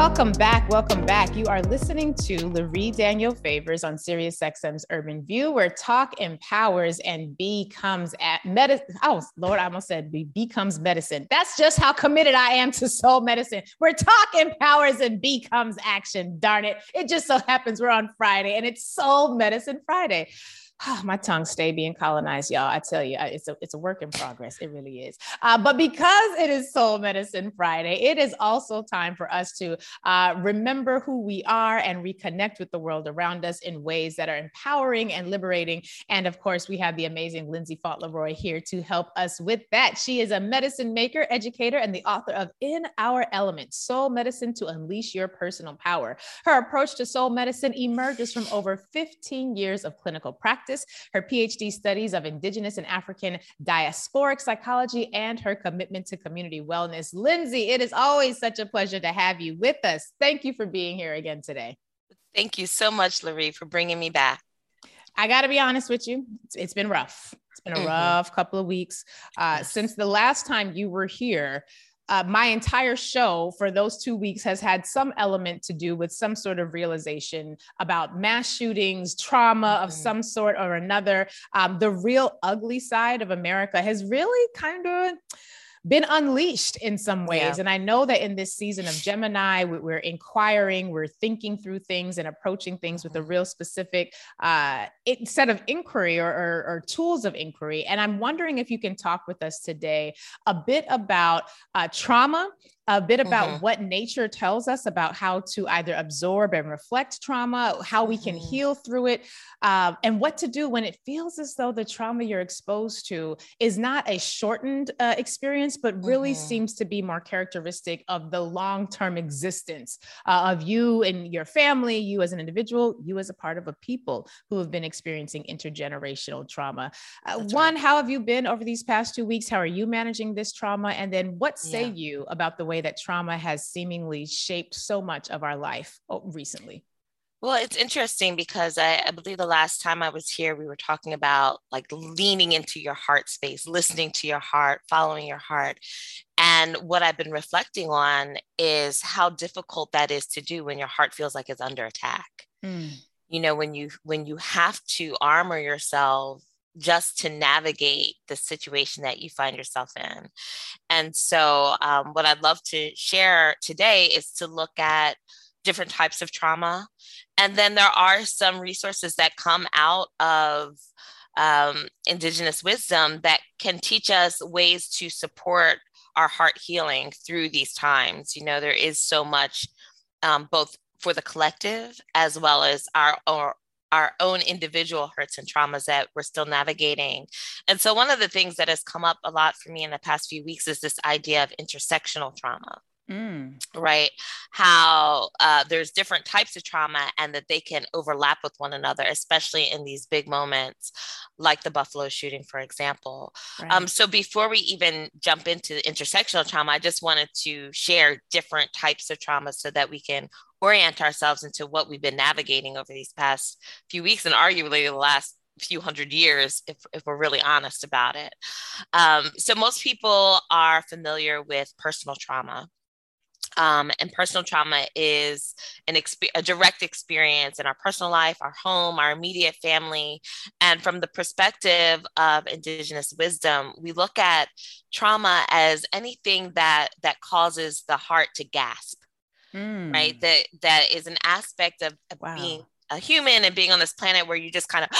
Welcome back. Welcome back. You are listening to Lurie Daniel Favors on SiriusXM's Urban View, where talk empowers and becomes at medicine. Oh, Lord, I almost said be becomes medicine. That's just how committed I am to soul medicine, where talk empowers and becomes action. Darn it. It just so happens we're on Friday and it's Soul Medicine Friday. My tongue stay being colonized, y'all. I tell you, it's a it's a work in progress. It really is. Uh, but because it is Soul Medicine Friday, it is also time for us to uh, remember who we are and reconnect with the world around us in ways that are empowering and liberating. And of course, we have the amazing Lindsay Fauntleroy here to help us with that. She is a medicine maker, educator, and the author of In Our Element: Soul Medicine to Unleash Your Personal Power. Her approach to soul medicine emerges from over 15 years of clinical practice practice, her PhD studies of Indigenous and African diasporic psychology, and her commitment to community wellness. Lindsay, it is always such a pleasure to have you with us. Thank you for being here again today. Thank you so much, Lurie, for bringing me back. I got to be honest with you, it's, been rough. It's been a mm-hmm. rough couple of weeks. Uh, since the last time you were here, uh, my entire show for those two weeks has had some element to do with some sort of realization about mass shootings, trauma mm-hmm. of some sort or another. Um, the real ugly side of America has really kind of been unleashed in some ways. Yeah. And I know that in this season of Gemini, we're inquiring, we're thinking through things and approaching things with a mm-hmm. real specific uh, set of inquiry or, or, or, tools of inquiry. And I'm wondering if you can talk with us today a bit about uh, trauma a bit about mm-hmm. what nature tells us about how to either absorb and reflect trauma, how we can mm-hmm. heal through it, um, and what to do when it feels as though the trauma you're exposed to is not a shortened uh, experience, but really mm-hmm. seems to be more characteristic of the long term existence uh, of you and your family, you as an individual, you as a part of a people who have been experiencing intergenerational trauma. Uh, one, right. how have you been over these past two weeks? How are you managing this trauma? And then what say yeah. you about the way that trauma has seemingly shaped so much of our life oh, recently? Well, it's interesting because I, I, believe the last time I was here, we were talking about like leaning into your heart space, listening to your heart, following your heart. And what I've been reflecting on is how difficult that is to do when your heart feels like it's under attack. Mm. You know, when you when you have to armor yourself just to navigate the situation that you find yourself in. And so, um, what I'd love to share today is to look at different types of trauma. And then there are some resources that come out of um, Indigenous wisdom that can teach us ways to support our heart healing through these times. You know, there is so much um, both for the collective as well as our, our our own individual hurts and traumas that we're still navigating. And so, one of the things that has come up a lot for me in the past few weeks is this idea of intersectional trauma. Mm. Right. How uh, there's different types of trauma and that they can overlap with one another, especially in these big moments like the Buffalo shooting, for example. Right. Um, so, before we even jump into the intersectional trauma, I just wanted to share different types of trauma so that we can orient ourselves into what we've been navigating over these past few weeks and arguably the last few hundred years if, if we're really honest about it um, so most people are familiar with personal trauma um, and personal trauma is an exp- a direct experience in our personal life, our home, our immediate family. And from the perspective of Indigenous wisdom, we look at trauma as anything that that causes the heart to gasp mm. right? That that is an aspect of, of wow. being a human and being on this planet where you just kind of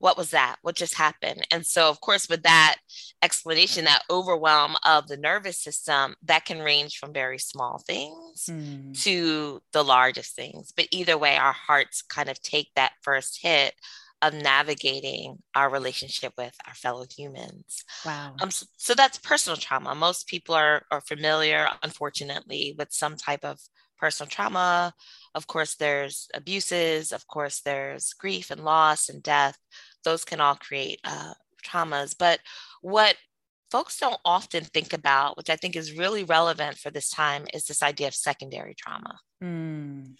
what was that? What just happened? And so, of course, with that explanation, that overwhelm of the nervous system, that can range from very small things mm. to the largest things. But either way, our hearts kind of take that first hit of navigating our relationship with our fellow humans. Wow. Um, so, so that's personal trauma. Most people are, are familiar, unfortunately, with some type of personal trauma. Of course, there's abuses. Of course, there's grief and loss and death. Those can all create uh, traumas. But what folks don't often think about, which I think is really relevant for this time, is this idea of secondary trauma. Mm.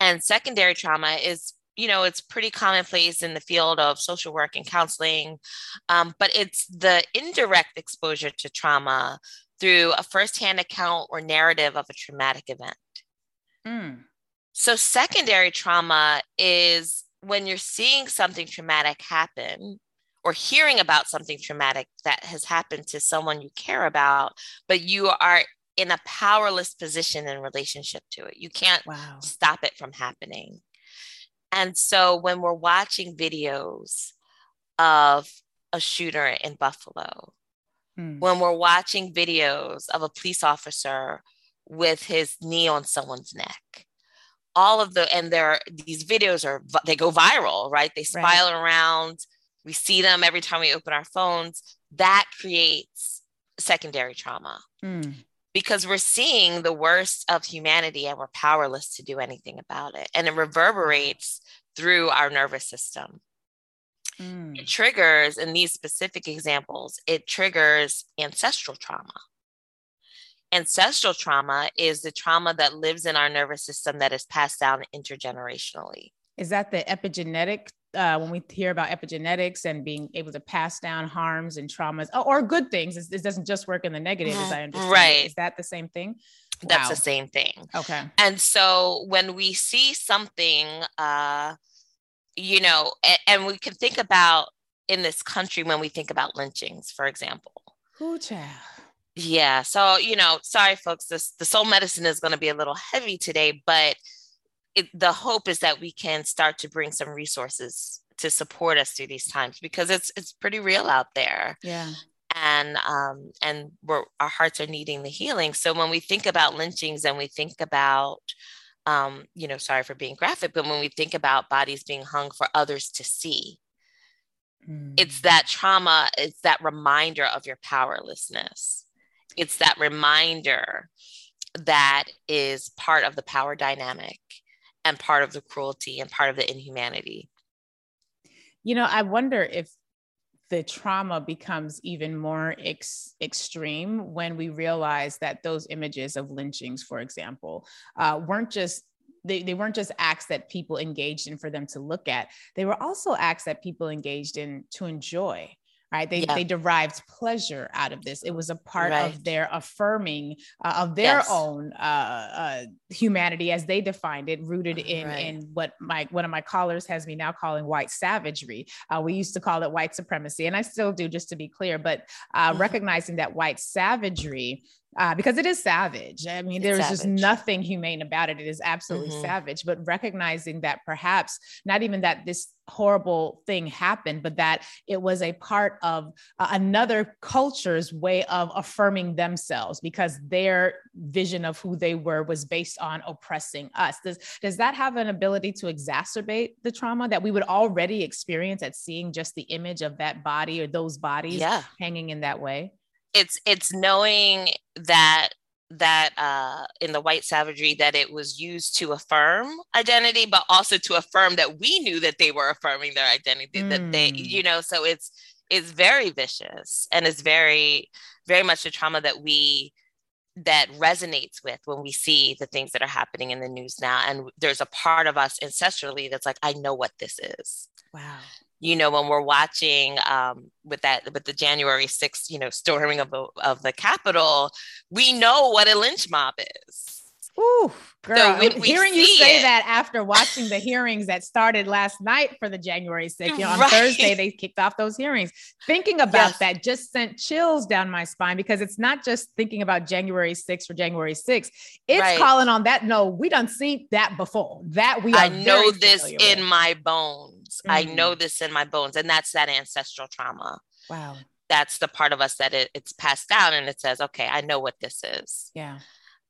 And secondary trauma is, you know, it's pretty commonplace in the field of social work and counseling, um, but it's the indirect exposure to trauma through a firsthand account or narrative of a traumatic event. Mm. So, secondary trauma is when you're seeing something traumatic happen or hearing about something traumatic that has happened to someone you care about, but you are in a powerless position in relationship to it. You can't wow. stop it from happening. And so when we're watching videos of a shooter in Buffalo, hmm. when we're watching videos of a police officer with his knee on someone's neck, all of the and there these videos are they go viral, right? They spiral right. around we see them every time we open our phones, that creates secondary trauma. Mm. Because we're seeing the worst of humanity and we're powerless to do anything about it. And it reverberates through our nervous system. Mm. It triggers, in these specific examples, it triggers ancestral trauma. Ancestral trauma is the trauma that lives in our nervous system that is passed down intergenerationally. Is that the epigenetic uh, when we hear about epigenetics and being able to pass down harms and traumas or, or good things, it, doesn't just work in the negative, as I mm-hmm. understand. Right. Is that the same thing? That's wow. the same thing. Okay. And so when we see something, uh, you know, and, and we can think about in this country when we think about lynchings, for example. Who child? Yeah. So, you know, sorry, folks, this the soul medicine is going to be a little heavy today, but it, the hope is that we can start to bring some resources to support us through these times because it's it's pretty real out there. Yeah. And um, and we're, our hearts are needing the healing. So when we think about lynchings and we think about, um, you know, sorry for being graphic, but when we think about bodies being hung for others to see, mm. it's that trauma. It's that reminder of your powerlessness. It's that reminder that is part of the power dynamic and part of the cruelty and part of the inhumanity. You know, I wonder if the trauma becomes even more ex- extreme when we realize that those images of lynchings, for example, uh, weren't just they, they weren't just acts that people engaged in for them to look at they were also acts that people engaged in to enjoy right they, yeah. they derived pleasure out of this it was a part right. of their affirming uh, of their yes. own uh, uh, humanity as they defined it rooted in right. in what my one of my callers has me now calling white savagery uh, we used to call it white supremacy and i still do just to be clear but uh, mm-hmm. recognizing that white savagery uh, because it is savage. I mean, there is just nothing humane about it. It is absolutely mm-hmm. savage. But recognizing that perhaps not even that this horrible thing happened, but that it was a part of uh, another culture's way of affirming themselves because their vision of who they were was based on oppressing us. Does, does that have an ability to exacerbate the trauma that we would already experience at seeing just the image of that body or those bodies yeah. hanging in that way? It's it's knowing that that uh, in the white savagery that it was used to affirm identity but also to affirm that we knew that they were affirming their identity mm. that they you mm. know so it's it's very vicious and it's very very much a trauma that we that resonates with when we see the things that are happening in the news now and there's a part of us ancestrally that's like i know what this is wow you know, when we're watching um, with that with the January 6th, you know, storming of the of the Capitol, we know what a lynch mob is. Ooh, girl, so hearing you say it, that after watching the hearings that started last night for the January 6th, you know, on right. Thursday they kicked off those hearings. Thinking about yes. that just sent chills down my spine because it's not just thinking about January 6th or January 6th. It's right. calling on that. No, we don't see that before. That we I know this in with. my bones. Mm. I know this in my bones, and that's that ancestral trauma. Wow. That's the part of us that it, it's passed down, and it says, "Okay, I know what this is." Yeah.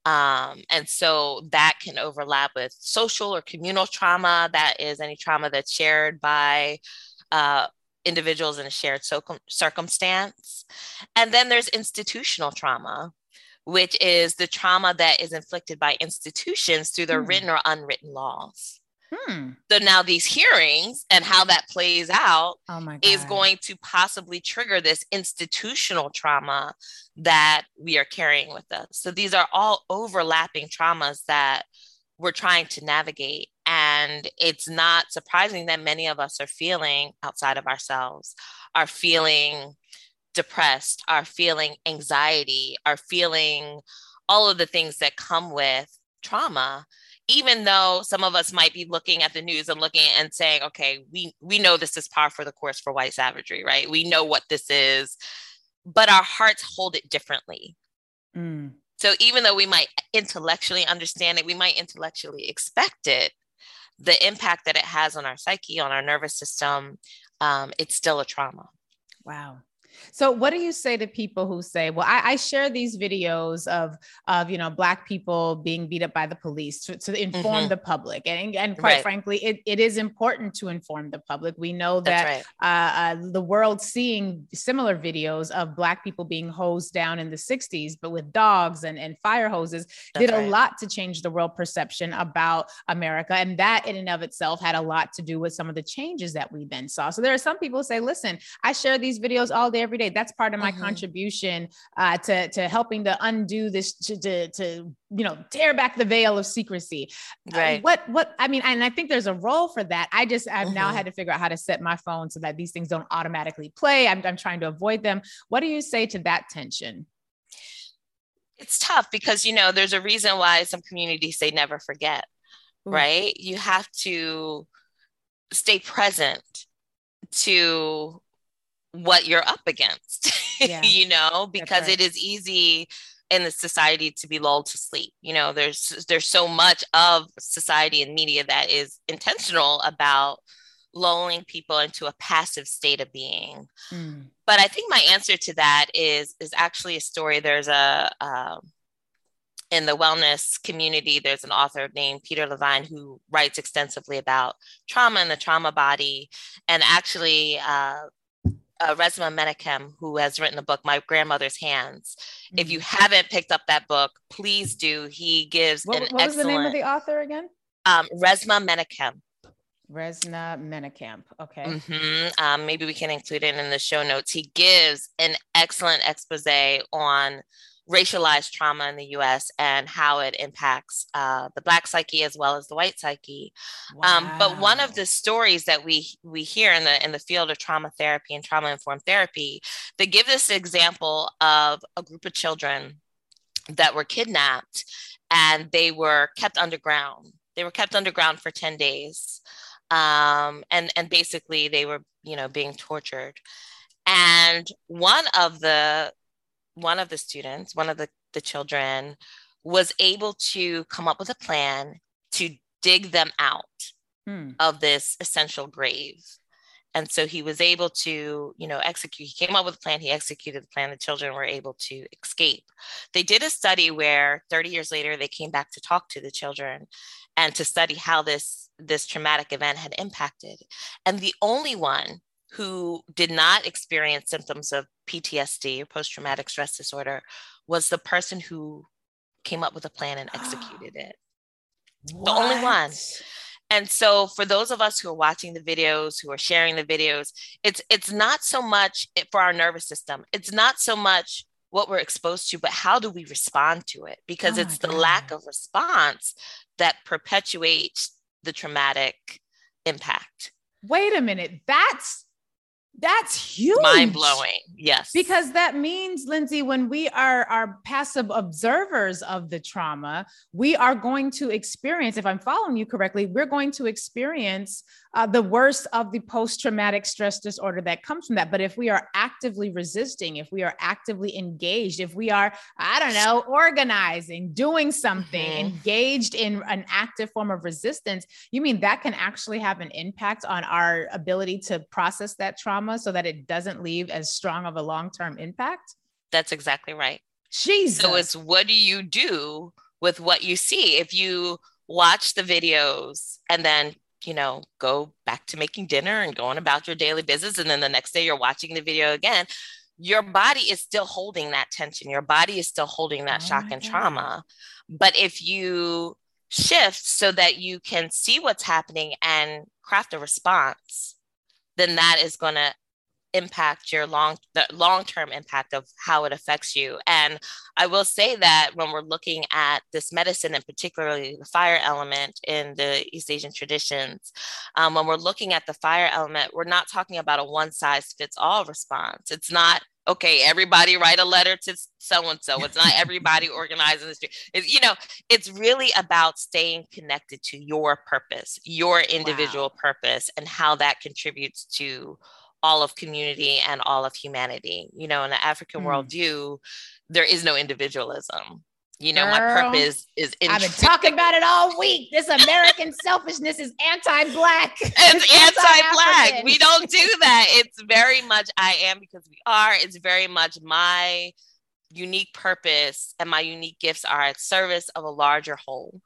Um, and so that can overlap with social or communal trauma. That is any trauma that's shared by uh, individuals in a shared circumstance. And then there's institutional trauma, which is the trauma that is inflicted by institutions through their mm. written or unwritten laws. Hmm. So now these hearings and how that plays out oh is going to possibly trigger this institutional trauma that we are carrying with us. So these are all overlapping traumas that we're trying to navigate. And it's not surprising that many of us are feeling outside of ourselves, are feeling depressed, are feeling anxiety, are feeling all of the things that come with trauma even though some of us might be looking at the news and looking and saying okay we we know this is par for the course for white savagery right? We know what this is. But our hearts hold it differently. Mm. so even though we might intellectually understand it we might intellectually expect it the impact that it has on our psyche on our nervous system um, it's still a trauma. Wow so, what do you say to people who say, "Well, I, I share these videos of of you know black people being beat up by the police to, to inform mm-hmm. the public," and and quite right. frankly, it, it is important to inform the public. We know that right. uh, uh, the world seeing similar videos of black people being hosed down in the '60s, but with dogs and and fire hoses, That's did right. a lot to change the world perception about America, and that in and of itself had a lot to do with some of the changes that we then saw. So there are some people who say, "Listen, I share these videos all day." Every day. That's part of my mm-hmm. contribution uh, to to helping to undo this to, to, to you know tear back the veil of secrecy. Uh, right. Uh, what what I mean, and I think there's a role for that. I just I've mm-hmm. now had to figure out how to set my phone so that these things don't automatically play. I'm, I'm trying to avoid them. What do you say to that tension? It's tough because you know there's a reason why some communities say never forget. Ooh. Right. You have to stay present to what you're up against, yeah. you know, because right. it is easy in the society to be lulled to sleep. You know, there's there's so much of society and media that is intentional about lulling people into a passive state of being. Mm. But I think my answer to that is is actually a story. There's a uh, in the wellness community, there's an author named Peter Levine who writes extensively about trauma and the trauma body. And actually, uh, uh, Resmaa Menakem, who has written the book My Grandmother's Hands. Mm-hmm. If you mm. haven't picked up that book, please do. He gives what, an what excellent. was the name of the author again? Um, Resmaa Menakem. Resmaa Menakem. Okay. Mm-hmm. Um, maybe we can include it in the show notes. He gives an excellent expose on racialized trauma in the US and how it impacts uh, the Black psyche as well as the white psyche. Wow. Um, but one of the stories that we, we hear in the, in the field of trauma therapy and trauma informed therapy, they give this example of a group of children that were kidnapped and they were kept underground. They were kept underground for 10 days. Um, and, and basically they were, you know, being tortured. And one of the one of the students, one of the, the children, was able to come up with a plan to dig them out hmm. of this essential grave. And so he was able to, you know, execute, he came up with a plan, he executed the plan, the children were able to escape. They did a study where 30 years later, they came back to talk to the children and to study how this, this traumatic event had impacted. And the only one who did not experience symptoms of PTSD or post traumatic stress disorder was the person who came up with a plan and executed it. What? The only one. And so for those of us who are watching the videos, who are sharing the videos, it's it's not so much for our nervous system. It's not so much what we're exposed to, but how do we respond to it? Because oh it's the God. lack of response that perpetuates the traumatic impact. Wait a minute. That's that's huge. Mind blowing. Yes. Because that means, Lindsay, when we are, are passive observers of the trauma, we are going to experience, if I'm following you correctly, we're going to experience uh, the worst of the post traumatic stress disorder that comes from that. But if we are actively resisting, if we are actively engaged, if we are, I don't know, organizing, doing something, mm-hmm. engaged in an active form of resistance, you mean that can actually have an impact on our ability to process that trauma so that it doesn't leave as strong of a long term impact? That's exactly right. Jesus. So it's what do you do with what you see? If you watch the videos and then you know, go back to making dinner and going about your daily business. And then the next day you're watching the video again. Your body is still holding that tension. Your body is still holding that oh shock and God. trauma. But if you shift so that you can see what's happening and craft a response, then that is going to impact your long the long-term impact of how it affects you. And i will say that when we're looking at this medicine and particularly the fire element in the east asian traditions um, when we're looking at the fire element we're not talking about a one size fits all response. It's not okay everybody write a letter to so and so it's not everybody organizing the street. It's, you know it's really about staying connected to your purpose your individual wow. purpose and how that contributes to all of community and all of humanity. You know, in the African mm. worldview, there is no individualism. You know, Girl, my purpose is. I've been talking about it all week. This American selfishness is anti-black. It's, anti-black. We don't do that. It's very much I am because we are. It's very much my unique purpose and my unique gifts are at service of a larger whole.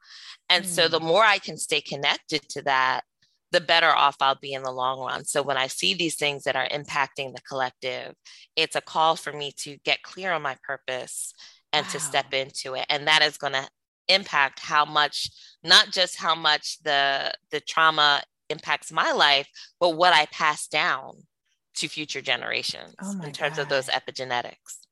And mm. so the mm. more I can stay connected to that, the better off I'll be in the long run. So when I see these things that are impacting the collective, it's a call for me to get clear on my purpose and wow. to step into it. And that is going to impact how much, not just how much the the trauma impacts my life, but what I pass down to future generations oh in terms God. of those epigenetics.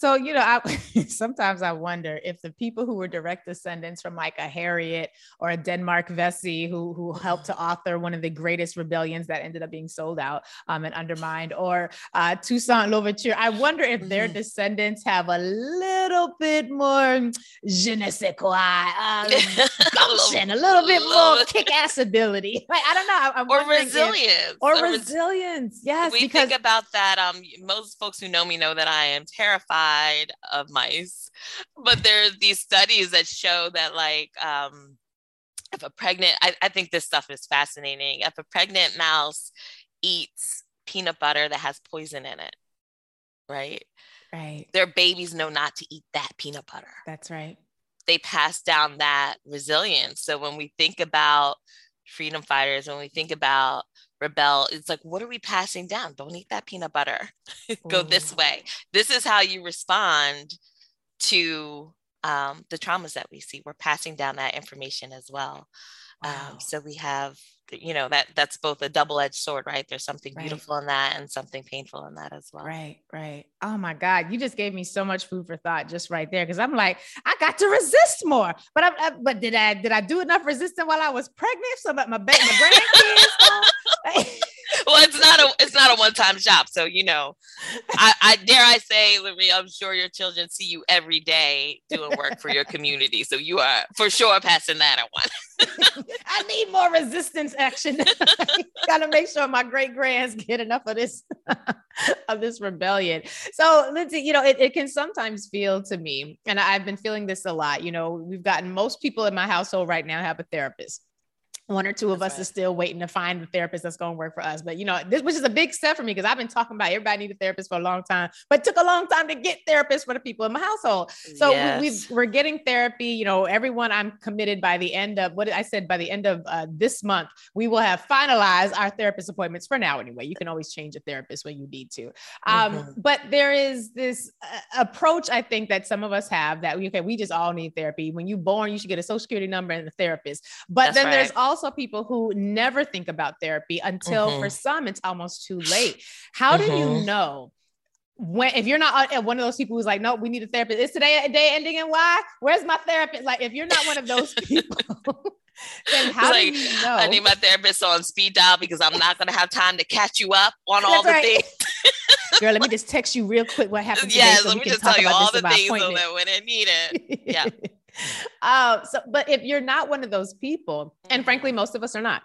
So, you know, I sometimes I wonder if the people who were direct descendants from like a Harriet or a Denmark Vesey who, who helped to author one of the greatest rebellions that ended up being sold out um, and undermined, or uh, Toussaint Louverture, I wonder if their mm-hmm. descendants have a little bit more je ne sais quoi, um, gumption, a little bit more kick ass ability. Like, I don't know. I'm or resilience. If, or, or resilience. Yes. We because- think about that. Um, most folks who know me know that I am terrified of mice. But there's these studies that show that like um, if a pregnant, I, I think this stuff is fascinating. If a pregnant mouse eats peanut butter that has poison in it, right? Right. Their babies know not to eat that peanut butter. That's right. They pass down that resilience. So when we think about freedom fighters, when we think about rebel it's like what are we passing down? Don't eat that peanut butter. Go this way. This is how you respond to um, the traumas that we see. We're passing down that information as well wow. um, so we have you know that that's both a double-edged sword right? There's something right. beautiful in that and something painful in that as well. Right right. Oh my god you just gave me so much food for thought just right there because i'm like i got to resist more. But i, I but did i did i do enough resistance while i was pregnant so that my, my grandkids well, it's not a it's not a one time shop, so you know, I, I dare I say, Larry, I'm sure your children see you every day doing work for your community, so you are for sure passing that one. I need more resistance action. Got to make sure my great grands get enough of this of this rebellion. So, Lindsay, you know, it, it can sometimes feel to me, and I've been feeling this a lot. You know, we've gotten most people in my household right now have a therapist one or two of us right. is still waiting to find the therapist that's going to work for us. But you know, this which is a big step for me because I've been talking about everybody need a therapist for a long time, but took a long time to get therapists for the people in my household. So yes. we, we are getting therapy. You know, everyone I'm committed by the end of what I said by the end of uh, this month, we will have finalized our therapist appointments for now. Anyway, you can always change a therapist when you need to. Um, mm-hmm. But there is this uh, approach I think that some of us have that okay, we just all need therapy. When you're born, you should get a social security number and a therapist. But that's then right. there's also also people who never think about therapy until mm-hmm. for some it's almost too late. How mm-hmm. do you mm-hmm. know? when if you're not uh, one of those people who's like, no, we need a therapist. Is today a day ending in Y? Where's my therapist? Like, if you're not one of those people, then how like, do you know? I need my therapist on speed dial because I'm not gonna have time to catch you up on all the right. things. Girl, let me just text you real quick what happened. Yeah, so let me just tell you all the things so that when I need it. Yeah. Uh, so, but if you're not one of those people, and frankly, most of us are not,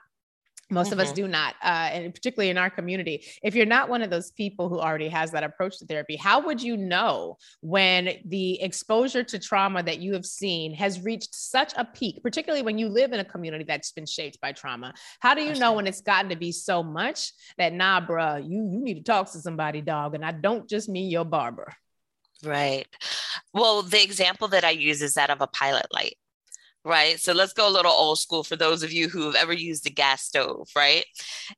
most mm-hmm. of us mm-hmm. do not uh, and particularly in our community. If you're not one of those people who already has that approach to therapy how would you know when the exposure to trauma that you have seen has reached such a peak particularly when you live in a community that's been shaped by trauma? How do you know when it's gotten to be so much that nah bruh you you need to talk to somebody dog and i don't just mean your barber Right. Well, the example that I use is that of a pilot light, right? So let's go a little old school for those of you who have ever used a gas stove, right?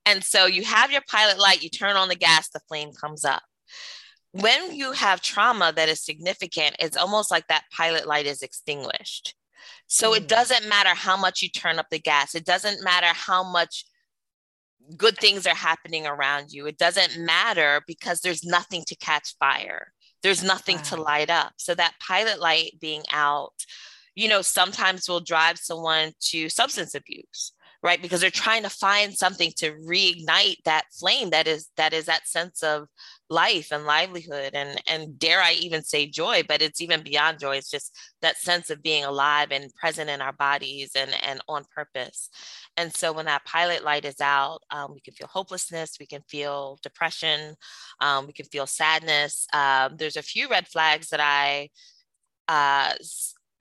And so you have your pilot light, you turn on the gas, the flame comes up. When you have trauma that is significant, it's almost like that pilot light is extinguished So mm. it doesn't matter how much you turn up the gas. It doesn't matter how much good things are happening around you. It doesn't matter because there's nothing to catch fire. There's nothing wow. to light up. So that pilot light being out, you know, sometimes will drive someone to substance abuse right because they're trying to find something to reignite that flame that is that is that sense of life and livelihood and and dare i even say joy but it's even beyond joy. It's just that sense of being alive and present in our bodies and and on purpose. And so when that pilot light is out um, we can feel hopelessness we can feel depression um, we can feel sadness. Um, there's a few red flags that i uh,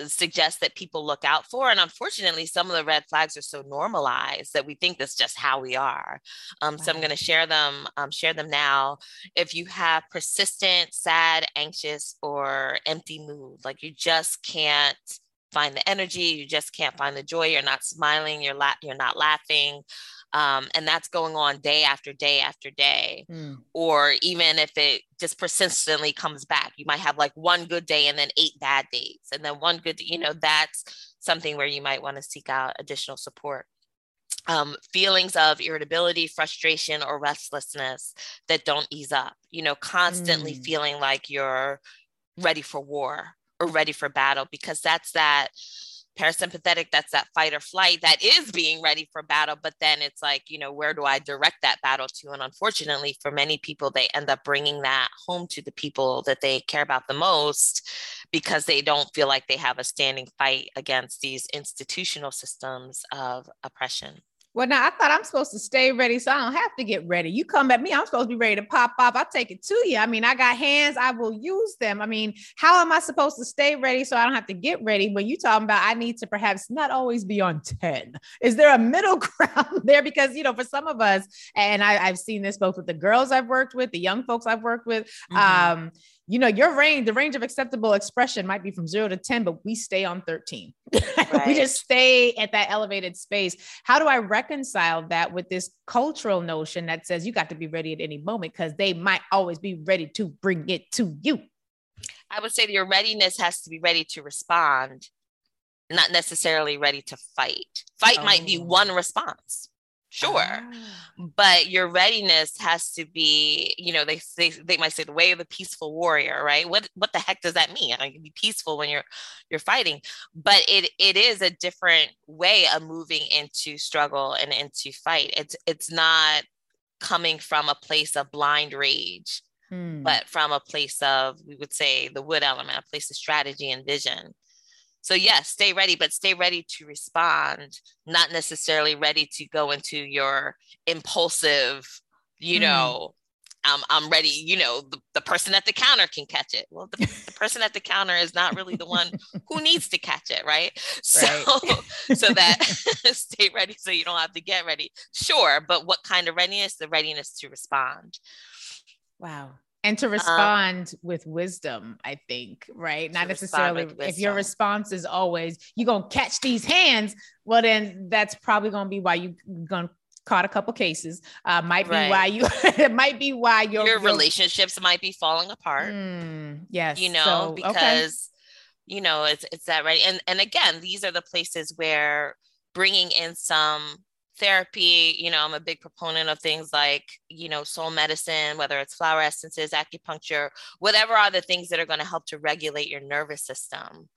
suggest that people look out for. And unfortunately, some of the red flags are so normalized that we think that's just how we are. Um, so I'm going to share them, um, share them now. If you have persistent, sad, anxious, or empty mood, like you just can't find the energy, you just can't find the joy, you're not smiling, you're la- you're not laughing, um, and that's going on day after day after day mm. or even if it just persistently comes back you might have like one good day and then eight bad days and then one good you know that's something where you might want to seek out additional support um, feelings of irritability, frustration, or restlessness that don't ease up, you know, constantly mm. feeling like you're ready for war or ready for battle, because that's that parasympathetic that's that fight or flight that is being ready for battle but then it's like you know where do i direct that battle to? And unfortunately for many people they end up bringing that home to the people that they care about the most because they don't feel like they have a standing fight against these institutional systems of oppression well, now I thought I'm supposed to stay ready, so I don't have to get ready. You come at me, I'm supposed to be ready to pop off. I'll take it to you. I mean, I got hands, I will use them. I mean, how am I supposed to stay ready so I don't have to get ready? When you talking about I need to perhaps not always be on 10. Is there a middle ground there? Because you know, for some of us, and I, have seen this both with the girls I've worked with, the young folks I've worked with. Mm-hmm. Um, you know, your range, the range of acceptable expression might be from zero to 10, but we stay on 13. Right. we just stay at that elevated space. How do I reconcile that with this cultural notion that says you got to be ready at any moment because they might always be ready to bring it to you? I would say your readiness has to be ready to respond, not necessarily ready to fight. Fight oh. might be oh. one response sure ah. but your readiness has to be you know they say they might say the way of the peaceful warrior right what what the heck does that mean i can be peaceful when you're you're fighting but it it is a different way of moving into struggle and into fight it's it's not coming from a place of blind rage hmm. but from a place of we would say the wood element a place of strategy and vision so yes, stay ready, but stay ready to respond, not necessarily ready to go into your impulsive, you mm. know, I'm, I'm ready, you know, the, the person at the counter can catch it. Well, the, the person at the counter is not really the one who needs to catch it, right? So, right. so that stay ready so you don't have to get ready. Sure, but what kind of readiness? The readiness to respond. Wow and to um, respond um, with wisdom i think right? not necessarily if your response is always you're gonna catch these hands well then that's probably gonna be why you're gonna caught a couple cases. Uh, might be right. why you it might be why your, your relationships might be falling apart. Mm, yes you know so, because okay. you know it's it's that right? And and again these are the places where bringing in some therapy you know i'm a big proponent of things like you know soul medicine whether it's flower essences acupuncture whatever are the things that are going to help to regulate your nervous system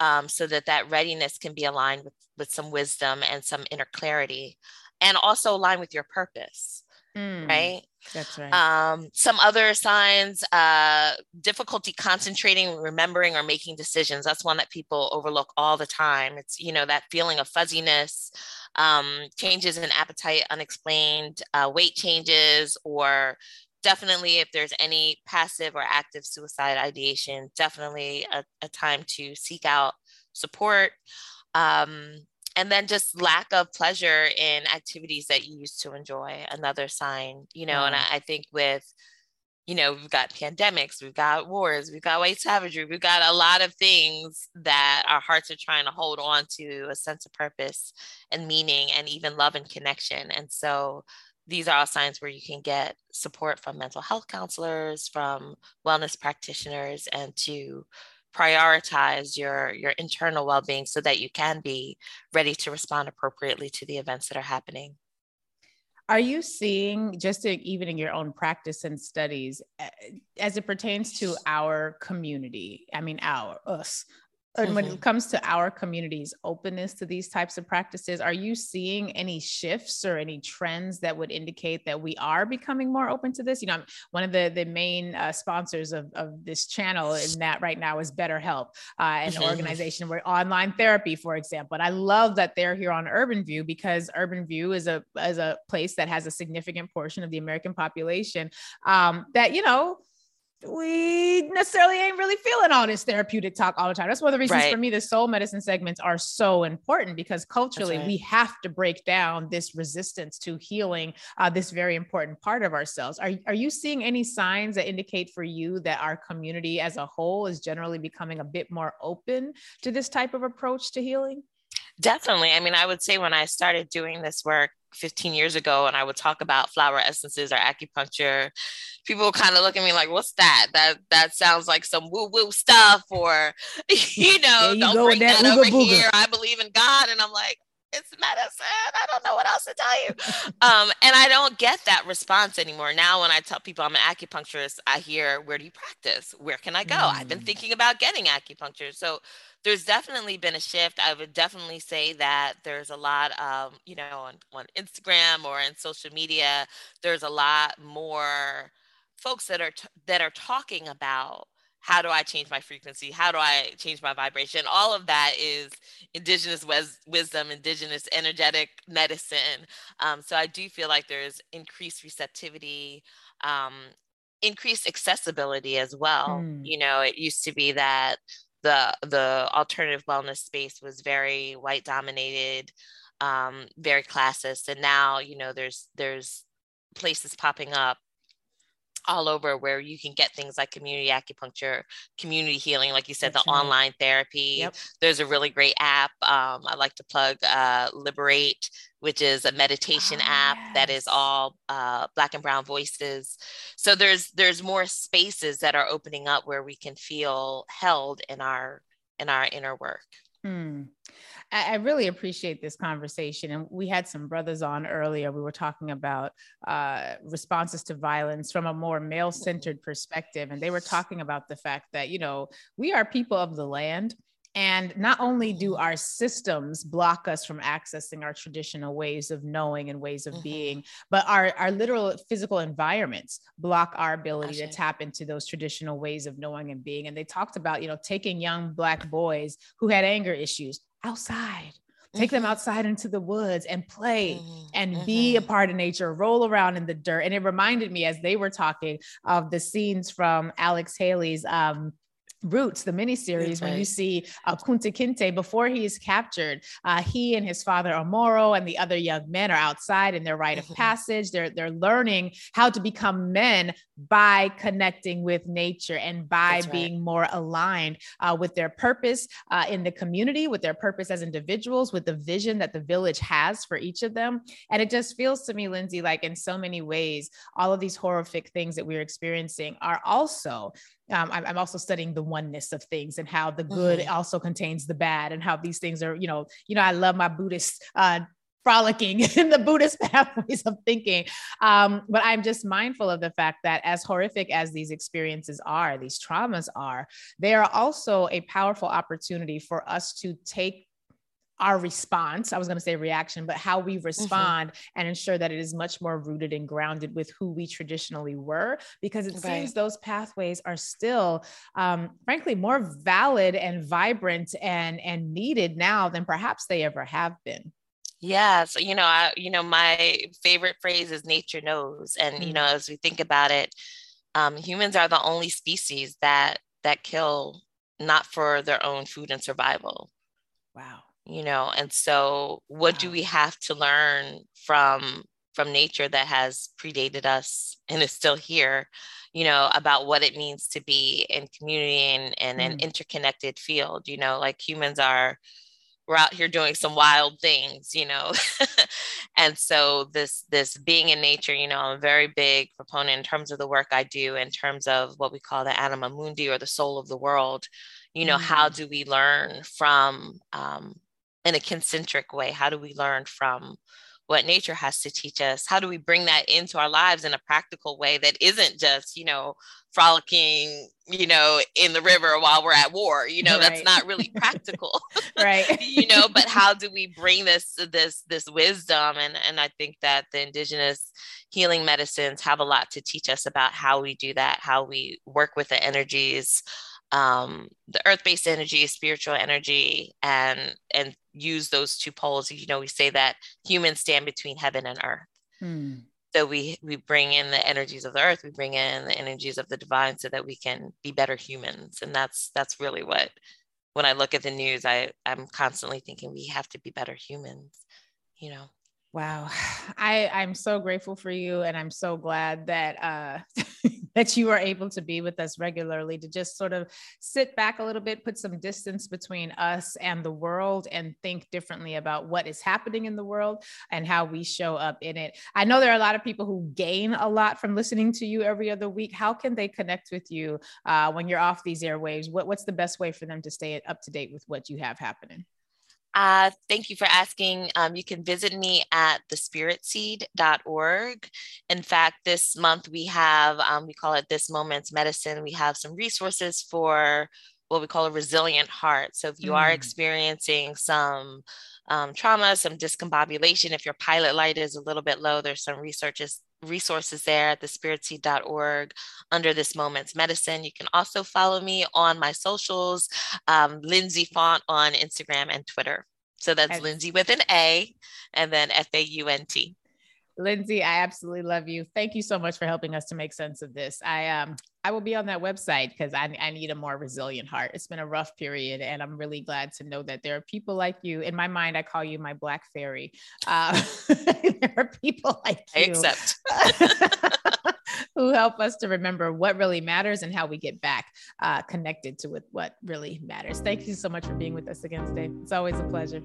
um, so that that readiness can be aligned with with some wisdom and some inner clarity and also align with your purpose mm, right? that's right. Um, some other signs uh, difficulty concentrating remembering or making decisions. That's one that people overlook all the time. It's you know that feeling of fuzziness um, changes in appetite unexplained, uh, weight changes, or definitely if there's any passive or active suicide ideation, definitely a, a time to seek out support. Um, and then just lack of pleasure in activities that you used to enjoy, another sign, you know, and I, I think with you know, we've got pandemics, we've got wars, we've got white savagery, we've got a lot of things that our hearts are trying to hold on to a sense of purpose and meaning and even love and connection. And so these are all signs where you can get support from mental health counselors, from wellness practitioners, and to prioritize your your internal well-being so that you can be ready to respond appropriately to the events that are happening are you seeing just even in your own practice and studies as it pertains to our community i mean our us and mm-hmm. when it comes to our community's openness to these types of practices are you seeing any shifts or any trends that would indicate that we are becoming more open to this you know I'm one of the the main uh, sponsors of, of this channel in that right now is betterhelp uh, an mm-hmm. organization where online therapy for example and i love that they're here on urban view because urban view is a is a place that has a significant portion of the american population um, that you know we necessarily ain't really feeling all this therapeutic talk all the time. That's one of the reasons right. for me the soul medicine segments are so important because culturally right. we have to break down this resistance to healing uh, this very important part of ourselves. Are, are you seeing any signs that indicate for you that our community as a whole is generally becoming a bit more open to this type of approach to healing? Definitely. I mean, I would say when I started doing this work 15 years ago and I would talk about flower essences or acupuncture, people kind of look at me like, what's that? That that sounds like some woo-woo stuff, or you know, you don't bring that, that over booga. here. I believe in God. And I'm like, it's medicine. I don't know what else to tell you. Um, and I don't get that response anymore. Now, when I tell people I'm an acupuncturist, I hear, where do you practice? Where can I go? Mm. I've been mm. thinking about getting acupuncture. So there's definitely been a shift. I would definitely say that there's a lot of, you know, on, on Instagram or in social media, there's a lot more folks that are t- that are talking about how do I change my frequency? How do I change my vibration? All of that is indigenous wes- wisdom, indigenous energetic medicine. Um, so I do feel like there's increased receptivity, um, increased accessibility as well. Mm. You know, it used to be that the the alternative wellness space was very white dominated um, very classist and now you know there's there's places popping up all over where you can get things like community acupuncture, community healing, like you said, That's the right. online therapy. Yep. There's a really great app. Um, I like to plug uh, Liberate, which is a meditation oh, app yes. that is all uh, Black and Brown voices. So there's there's more spaces that are opening up where we can feel held in our in our inner work. Hmm. I, really appreciate this conversation. And we had some brothers on earlier. We were talking about uh, responses to violence from a more male centered perspective. And they were talking about the fact that, you know, we are people of the land. And not only do our systems block us from accessing our traditional ways of knowing and ways of mm-hmm. being, but our, our literal physical environments block our ability to tap into those traditional ways of knowing and being. And they talked about, you know, taking young Black boys who had anger issues outside take them mm-hmm. outside into the woods and play mm-hmm. and mm-hmm. be a mm-hmm. part of nature, roll around in the dirt. And it reminded me as they were talking of the scenes from Alex Haley's um, Roots, the miniseries, right. when you see uh, Kunta Kinte before he is captured, uh, he and his father Omoro and the other young men are outside in their rite mm-hmm. of passage. They're they're learning how to become men by connecting with nature and by That's being right. more aligned uh, with their purpose uh, in the community, with their purpose as individuals, with the vision that the village has for each of them. And it just feels to me, Lindsay, like in so many ways, all of these horrific things that we're experiencing are also um, I'm, I'm, also studying the oneness of things and how the good mm-hmm. also contains the bad and how these things are, you know, you know, I love my Buddhist uh, frolicking in the Buddhist pathways of thinking. Um, but I'm just mindful of the fact that as horrific as these experiences are, these traumas are, they are also a powerful opportunity for us to take our response i was going to say reaction but how we mm-hmm. respond mm-hmm. and ensure that it is much more rooted and grounded with who we traditionally were because it right. seems those pathways are still um, frankly more valid and vibrant and and needed now than perhaps they ever have been yeah so you know I, you know my favorite phrase is nature knows and mm-hmm. you know mm. as we think about it um, humans are the only species that that kill not for their own food and survival wow you know and so what wow. do we have to learn from from nature that has predated us and is still here you know about what it means to be in community and, and mm. an interconnected field you know like humans are we're out here doing some wild things you know and so this this being in nature you know i'm a very big proponent in terms of the work i do in terms of what we call the anima mundi or the soul of the world You know, mm-hmm. how do we learn from um, in a concentric way? How do we learn from what nature has to teach us? How do we bring that into our lives in a practical way that isn't just, you know, frolicking, you know, in the river while we're at war? You know, right. that's not really practical. right. you know, but how do we bring this this this wisdom? And and I think that the indigenous healing medicines have a lot to teach us about how we do that, how we work with the energies um, the earth-based energy, spiritual energy, and and use those two poles. You know, we say that humans stand between heaven and earth. Hmm. So we we bring in the energies of the earth, we bring in the energies of the divine, so that we can be better humans. And that's that's really what when I look at the news, I I'm constantly thinking we have to be better humans. You know. Wow. I, I'm so grateful for you. And I'm so glad that uh, that you are able to be with us regularly to just sort of sit back a little bit, put some distance between us and the world, and think differently about what is happening in the world and how we show up in it. I know there are a lot of people who gain a lot from listening to you every other week. How can they connect with you uh, when you're off these airwaves? What, what's the best way for them to stay up to date with what you have happening? Uh, thank you for asking. Um, you can visit me at thespiritseed.org. In fact, this month we have, um, we call it This Moment's Medicine. We have some resources for what we call a resilient heart. So if you mm. are experiencing some um, trauma, some discombobulation, if your pilot light is a little bit low, there's some researches resources there at thespiritseed.org under this moment's medicine. You can also follow me on my socials, um, Lindsay Faunt on Instagram and Twitter. So that's Lindsay with an A and then F A U N T. Lindsay, I absolutely love you. Thank you so much for helping us to make sense of this. I um I will be on that website because I, I need a more resilient heart. It's been a rough period, and I'm really glad to know that there are people like you. In my mind, I call you my black fairy. Uh, there are people like you. Accept. who help us to remember what really matters and how we get back uh, connected to with what really matters. Thank you so much for being with us again today. It's always a pleasure.